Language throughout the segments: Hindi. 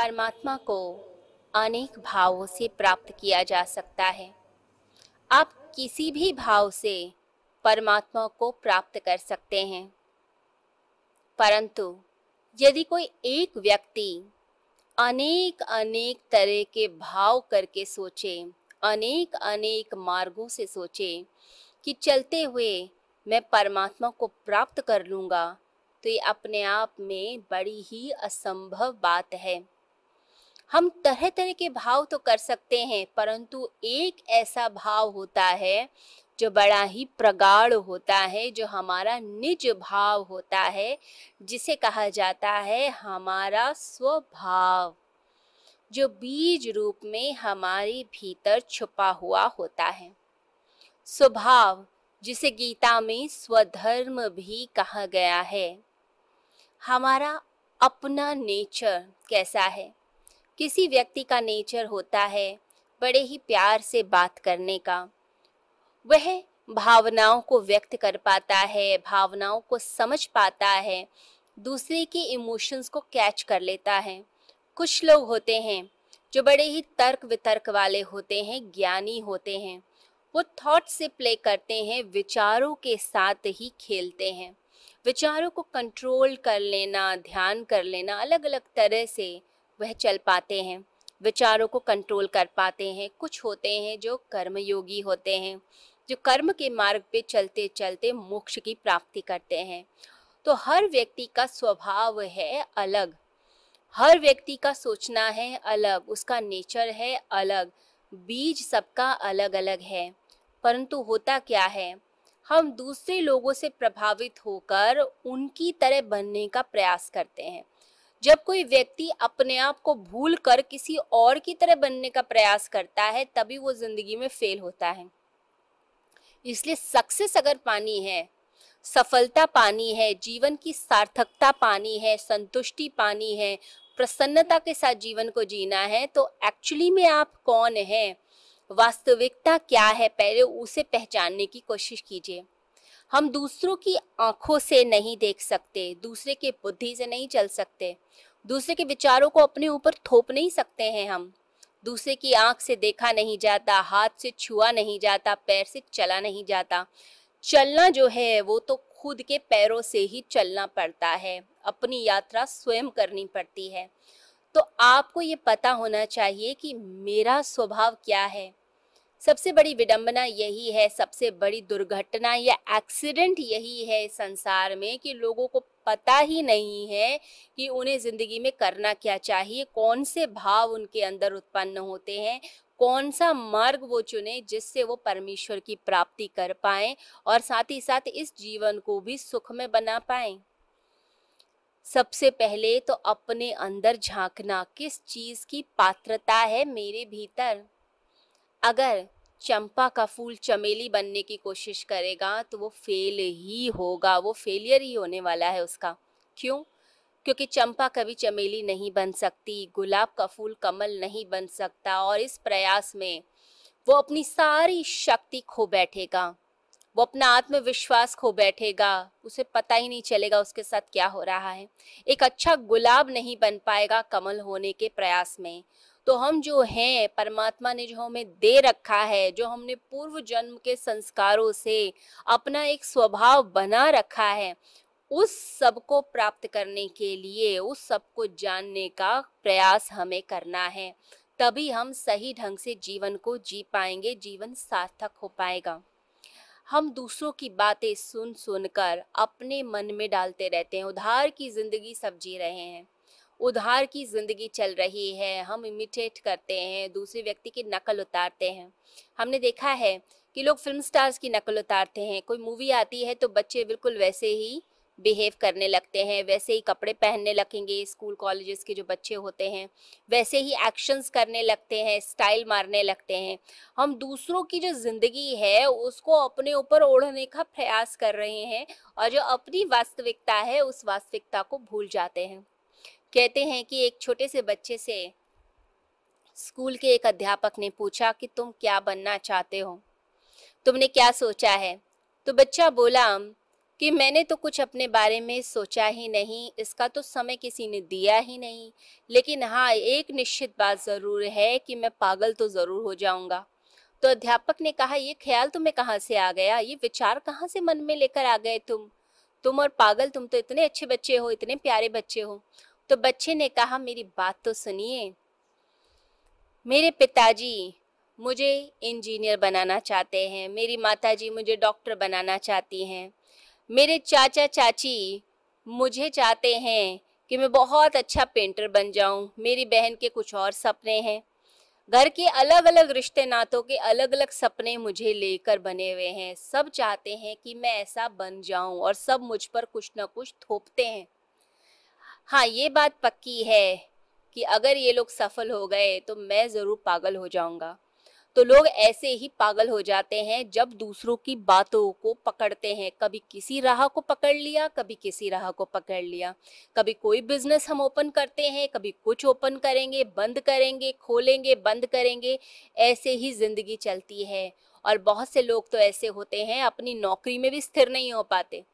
परमात्मा को अनेक भावों से प्राप्त किया जा सकता है। आप किसी भी भाव से परमात्मा को प्राप्त कर सकते हैं। परंतु यदि कोई एक व्यक्ति अनेक अनेक तरह के भाव करके सोचे अनेक अनेक मार्गों से सोचे कि चलते हुए मैं परमात्मा को प्राप्त कर लूँगा तो ये अपने आप में बड़ी ही असंभव बात है। हम तरह तरह के भाव तो कर सकते हैं, परंतु एक ऐसा भाव होता है, जो बड़ा ही प्रगाढ़ होता है, जो हमारा निज भाव होता है, जिसे कहा जाता है हमारा स्वभाव, जो बीज रूप में हमारे भीतर छुपा हुआ होता है। स्वभाव, जिसे गीता में स्वधर्म भी कहा गया है, हमारा अपना नेचर कैसा है? किसी व्यक्ति का नेचर होता है बड़े ही प्यार से बात करने का। वह भावनाओं को व्यक्त कर पाता है, भावनाओं को समझ पाता है, दूसरे के इमोशंस को कैच कर लेता है। कुछ लोग होते हैं जो बड़े ही तर्क वितर्क वाले होते हैं, ज्ञानी होते हैं। वो थॉट से प्ले करते हैं, विचारों के साथ ही खेलते हैं। विचारों को कंट्रोल कर लेना, ध्यान कर लेना अलग अलग तरह से वह चल पाते हैं, विचारों को कंट्रोल कर पाते हैं, कुछ होते हैं जो कर्मयोगी होते हैं, जो कर्म के मार्ग पे चलते चलते मोक्ष की प्राप्ति करते हैं। तो हर व्यक्ति का स्वभाव है अलग, हर व्यक्ति का सोचना है अलग, उसका नेचर है अलग, बीज सबका अलग अलग है। परंतु होता क्या है, हम दूसरे लोगों से प्रभावित होकर उनकी तरह बनने का प्रयास करते हैं। जब कोई व्यक्ति अपने आप को भूल कर किसी और की तरह बनने का प्रयास करता है, तभी वो ज़िंदगी में फेल होता है। इसलिए सक्सेस अगर पानी है, सफलता पानी है, जीवन की सार्थकता पानी है, संतुष्टि पानी है, प्रसन्नता के साथ जीवन को जीना है तो एक्चुअली में आप कौन है? वास्तविकता क्या है? पहले उसे पहचानने की कोशिश कीजिए। हम दूसरों की आँखों से नहीं देख सकते, दूसरे के बुद्धि से नहीं चल सकते, दूसरे के विचारों को अपने ऊपर थोप नहीं सकते हैं हम, दूसरे की आँख से देखा नहीं जाता, हाथ से छुआ नहीं जाता, पैर से चला नहीं जाता। चलना जो है, वो तो खुद के पैरों से ही चलना पड़ता है, अपनी यात्रा स्वयं करनी पड़ती है। तो आपको ये पता होना चाहिए कि मेरा स्वभाव क्या है सबसे बड़ी विडंबना यही है, सबसे बड़ी दुर्घटना या एक्सीडेंट यही है संसार में कि लोगों को पता ही नहीं है कि उन्हें ज़िंदगी में करना क्या चाहिए, कौन से भाव उनके अंदर उत्पन्न होते हैं, कौन सा मार्ग वो चुने जिससे वो परमेश्वर की प्राप्ति कर पाए और साथ ही साथ इस जीवन को भी सुख में बना पाए। सबसे पहले तो अपने अंदर झांकना, किस चीज़ की पात्रता है मेरे भीतर? अगर चंपा का फूल चमेली बनने की कोशिश करेगा तो वो फेल ही होगा, वो फेलियर ही होने वाला है उसका। क्यों? क्योंकि चंपा कभी चमेली नहीं बन सकती, गुलाब का फूल कमल नहीं बन सकता और इस प्रयास में वो अपनी सारी शक्ति खो बैठेगा, वो अपना आत्मविश्वास खो बैठेगा, उसे पता ही नहीं चलेगा उसके साथ क्या हो रहा है। एक अच्छा गुलाब नहीं बन पाएगा कमल होने के प्रयास में। तो हम जो हैं, परमात्मा ने जो हमें दे रखा है, जो हमने पूर्व जन्म के संस्कारों से अपना एक स्वभाव बना रखा है, उस सबको प्राप्त करने के लिए, उस सबको जानने का प्रयास हमें करना है, तभी हम सही ढंग से जीवन को जी पाएँगे, जीवन सार्थक हो पाएगा। हम दूसरों की बातें सुन सुनकर अपने मन में डालते रहते हैं, उधार की ज़िंदगी सब जी रहे हैं। उधार की ज़िंदगी चल रही है, हम इमिटेट करते हैं, दूसरे व्यक्ति की नकल उतारते हैं। हमने देखा है कि लोग फ़िल्म स्टार्स की नकल उतारते हैं। कोई मूवी आती है तो बच्चे बिल्कुल वैसे ही बिहेव करने लगते हैं, वैसे ही कपड़े पहनने लगेंगे स्कूल कॉलेजेस के जो बच्चे होते हैं, वैसे ही एक्शंस करने लगते हैं स्टाइल मारने लगते हैं। हम दूसरों की जो ज़िंदगी है, उसको अपने ऊपर ओढ़ने का प्रयास कर रहे हैं और जो अपनी वास्तविकता है, उस वास्तविकता को भूल जाते हैं। कहते हैं कि एक छोटे से बच्चे से स्कूल के एक अध्यापक ने पूछा कि तुम क्या बनना चाहते हो? तुमने क्या सोचा है? तो बच्चा बोला कि मैंने तो कुछ अपने बारे में सोचा ही नहीं, इसका तो समय किसी ने दिया ही नहीं। लेकिन हाँ एक निश्चित बात ज़रूर है कि मैं पागल तो ज़रूर हो जाऊँगा। तो अध्यापक ने कहा, ये ख्याल तुम्हें कहाँ से आ गया? ये विचार कहाँ से मन में लेकर आ गए तुम? तुम और पागल, तुम तो इतने अच्छे बच्चे हो, इतने प्यारे बच्चे हो। तो बच्चे ने कहा, मेरी बात तो सुनिए। मेरे पिताजी मुझे इंजीनियर बनाना चाहते हैं। मेरी माताजी मुझे डॉक्टर बनाना चाहती हैं। मेरे चाचा चाची मुझे चाहते हैं कि मैं बहुत अच्छा पेंटर बन जाऊँ। मेरी बहन के कुछ और सपने हैं। घर के अलग अलग रिश्ते नातों के अलग अलग सपने मुझे लेकर बने हुए हैं। सब चाहते हैं कि मैं ऐसा बन जाऊँ और सब मुझ पर कुछ ना कुछ थोपते हैं। हाँ ये बात पक्की है कि अगर ये लोग सफल हो गए तो मैं ज़रूर पागल हो जाऊँगा। तो लोग ऐसे ही पागल हो जाते हैं जब दूसरों की बातों को पकड़ते हैं। कभी किसी राह को पकड़ लिया, कभी किसी राह को पकड़ लिया। कभी कोई बिज़नेस हम ओपन करते हैं, कभी कुछ ओपन करेंगे, बंद करेंगे, खोलेंगे, बंद करेंगे, ऐसे ही ज़िंदगी चलती है। और बहुत से लोग तो ऐसे होते हैं, अपनी नौकरी में भी स्थिर नहीं हो पाते।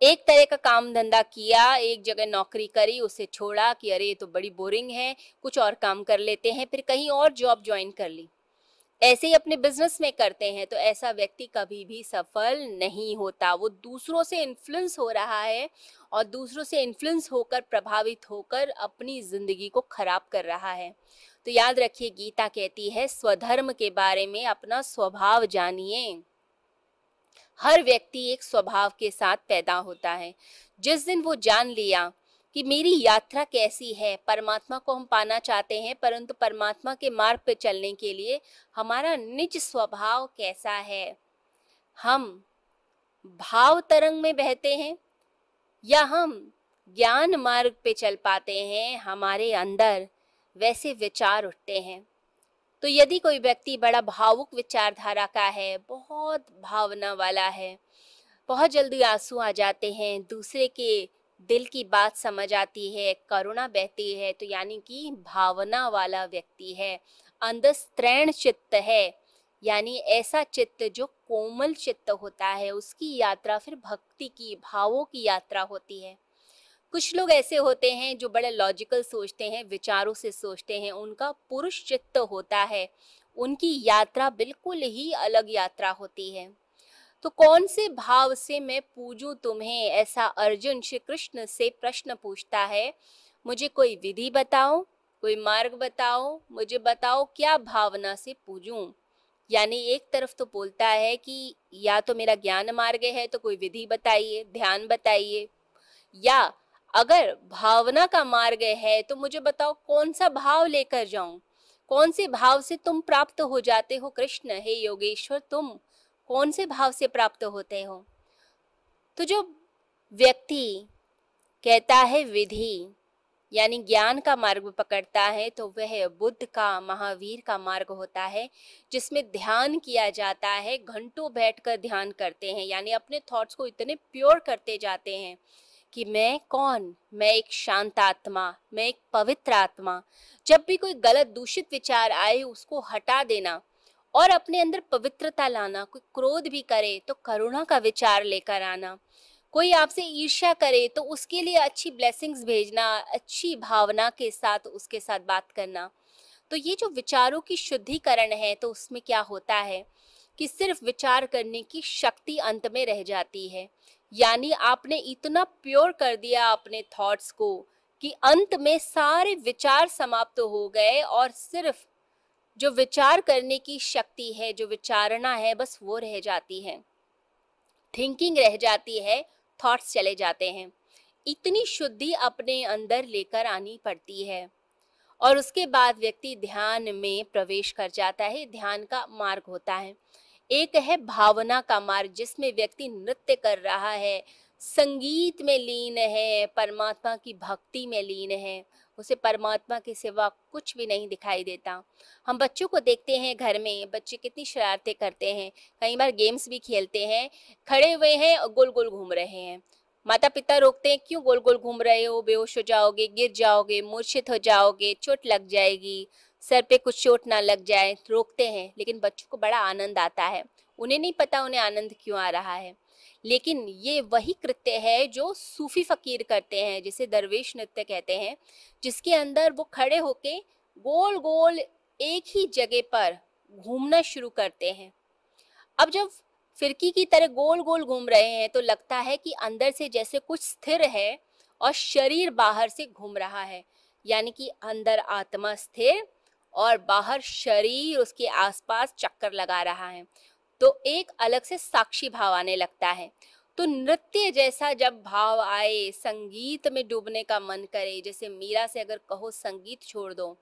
एक तरह का काम धंधा किया, एक जगह नौकरी करी, उसे छोड़ा कि अरे, ये तो बड़ी बोरिंग है, कुछ और काम कर लेते हैं, फिर कहीं और जॉब ज्वाइन कर ली। ऐसे ही अपने बिज़नेस में करते हैं तो ऐसा व्यक्ति कभी भी सफल नहीं होता। वो दूसरों से इन्फ्लुएंस हो रहा है और दूसरों से इन्फ्लुएंस होकर, प्रभावित होकर अपनी ज़िंदगी को खराब कर रहा है। तो याद रखिए, गीता कहती है, स्वधर्म के बारे में अपना स्वभाव जानिए। हर व्यक्ति एक स्वभाव के साथ पैदा होता है। जिस दिन वो जान लिया कि मेरी यात्रा कैसी है, परमात्मा को हम पाना चाहते हैं, परंतु परमात्मा के मार्ग पर चलने के लिए हमारा निज स्वभाव कैसा है? हम भाव तरंग में बहते हैं या हम ज्ञान मार्ग पे चल पाते हैं? हमारे अंदर वैसे विचार उठते हैं। तो यदि कोई व्यक्ति बड़ा भावुक विचारधारा का है, बहुत भावना वाला है, बहुत जल्दी आँसू आ जाते हैं, दूसरे के दिल की बात समझ आती है, करुणा बहती है तो यानी कि भावना वाला व्यक्ति है। अंदर स्त्रैण चित्त है, यानी ऐसा चित्त जो कोमल चित्त होता है, उसकी यात्रा फिर भक्ति की, भावों की यात्रा होती है। कुछ लोग ऐसे होते हैं जो बड़े लॉजिकल सोचते हैं, विचारों से सोचते हैं, उनका पुरुष चित्त होता है, उनकी यात्रा बिल्कुल ही अलग यात्रा होती है। तो कौन से भाव से मैं पूजूं तुम्हें? ऐसा अर्जुन श्री कृष्ण से प्रश्न पूछता है। मुझे कोई विधि बताओ, कोई मार्ग बताओ, मुझे बताओ क्या भावना से पूजूं? यानी एक तरफ़ तो बोलता है कि या तो मेरा ज्ञान मार्ग है तो कोई विधि बताइए, ध्यान बताइए, या अगर भावना का मार्ग है तो मुझे बताओ कौन सा भाव लेकर जाऊँ? कौन से भाव से तुम प्राप्त हो जाते हो? कृष्ण, हे योगेश्वर, तुम कौन से भाव से प्राप्त होते हो? तो जो व्यक्ति कहता है विधि, यानी ज्ञान का मार्ग पकड़ता है तो वह बुद्ध का, महावीर का मार्ग होता है, जिसमें ध्यान किया जाता है, घंटों बैठकर ध्यान करते हैं, यानी अपने थॉट्स को इतने प्योर करते जाते हैं कि मैं कौन? मैं एक शांत आत्मा, मैं एक पवित्र आत्मा। जब भी कोई गलत दूषित विचार आए, उसको हटा देना और अपने अंदर पवित्रता लाना। कोई क्रोध भी करे तो करुणा का विचार लेकर आना। कोई आपसे ईर्ष्या करे तो उसके लिए अच्छी ब्लेसिंग्स भेजना, अच्छी भावना के साथ उसके साथ बात करना। तो ये जो विचारों की शुद्धिकरण है तो उसमें क्या होता है? कि सिर्फ़ विचार करने की शक्ति अंत में रह जाती है। यानी आपने इतना प्योर कर दिया अपने थॉट्स को कि अंत में सारे विचार समाप्त हो गए और सिर्फ़ जो विचार करने की शक्ति है, जो विचारणा है, बस वो रह जाती है। थिंकिंग रह जाती है थॉट्स चले जाते हैं। इतनी शुद्धि अपने अंदर लेकर आनी पड़ती है। और उसके बाद व्यक्ति ध्यान में प्रवेश कर जाता है, ध्यान का मार्ग होता है। एक है भावना का मार्ग, जिसमें व्यक्ति नृत्य कर रहा है, संगीत में लीन है, परमात्मा की भक्ति में लीन है, उसे परमात्मा के सिवा कुछ भी नहीं दिखाई देता। हम बच्चों को देखते हैं घर में, बच्चे कितनी शरारतें करते हैं, कई बार गेम्स भी खेलते हैं, खड़े हुए हैं और गोल गोल घूम रहे हैं। माता पिता रोकते हैं, क्यों गोल गोल घूम रहे हो? बेहोश हो जाओगे, गिर जाओगे, मूर्छित हो जाओगे, चोट लग जाएगी, सर पे कुछ चोट ना लग जाए। रोकते हैं, लेकिन बच्चों को बड़ा आनंद आता है। उन्हें नहीं पता उन्हें आनंद क्यों आ रहा है। लेकिन ये वही कृत्य है जो सूफी फकीर करते हैं, जिसे दरवेश नृत्य कहते हैं, जिसके अंदर वो खड़े होके गोल गोल एक ही जगह पर घूमना शुरू करते हैं। अब जब फिरकी की तरह गोल गोल घूम रहे हैं तो लगता है कि अंदर से जैसे कुछ स्थिर है और शरीर बाहर से घूम रहा है। यानी कि अंदर आत्मा स्थिर और बाहर शरीर उसके आसपास चक्कर लगा रहा है। तो एक अलग से साक्षी भाव आने लगता है। तो नृत्य जैसा जब भाव आए, संगीत में डूबने का मन करे, जैसे मीरा से अगर कहो, संगीत छोड़ दो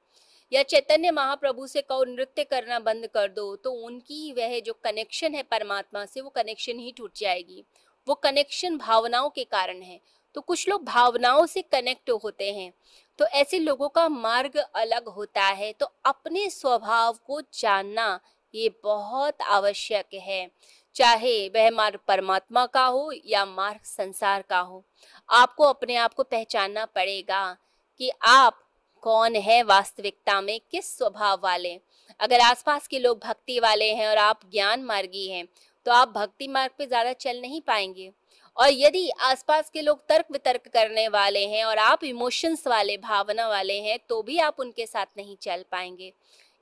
या चैतन्य महाप्रभु से कहो, नृत्य करना बंद कर दो तो उनकी वह जो कनेक्शन है परमात्मा से, वो कनेक्शन ही टूट जाएगी। वो कनेक्शन भावनाओं के कारण है। तो कुछ लोग भावनाओं से कनेक्ट होते हैं। तो ऐसे लोगों का मार्ग अलग होता है। तो अपने स्वभाव को जानना ये बहुत आवश्यक है। चाहे वह मार्ग परमात्मा का हो या मार्ग संसार का हो, आपको अपने आप को पहचानना पड़ेगा कि आप कौन है वास्तविकता में किस स्वभाव वाले? अगर आसपास के लोग भक्ति वाले हैं और आप ज्ञान मार्गी हैं तो आप भक्ति मार्ग पे ज़्यादा चल नहीं पाएँगे। और यदि आसपास के लोग तर्क वितर्क करने वाले हैं और आप इमोशंस वाले, भावना वाले हैं तो भी आप उनके साथ नहीं चल पाएँगे।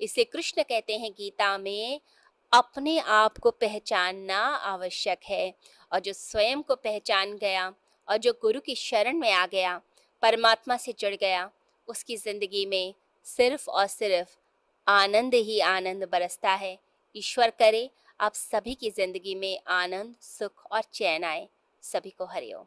इसे कृष्ण कहते हैं गीता में, अपने आप को पहचानना आवश्यक है। और जो स्वयं को पहचान गया और जो गुरु की शरण में आ गया, परमात्मा से जुड़ गया उसकी ज़िंदगी में सिर्फ़ और सिर्फ़ आनंद ही आनंद बरसता है। ईश्वर करे, आप सभी की ज़िंदगी में आनंद, सुख और चैन आए। सभी को हरिओम।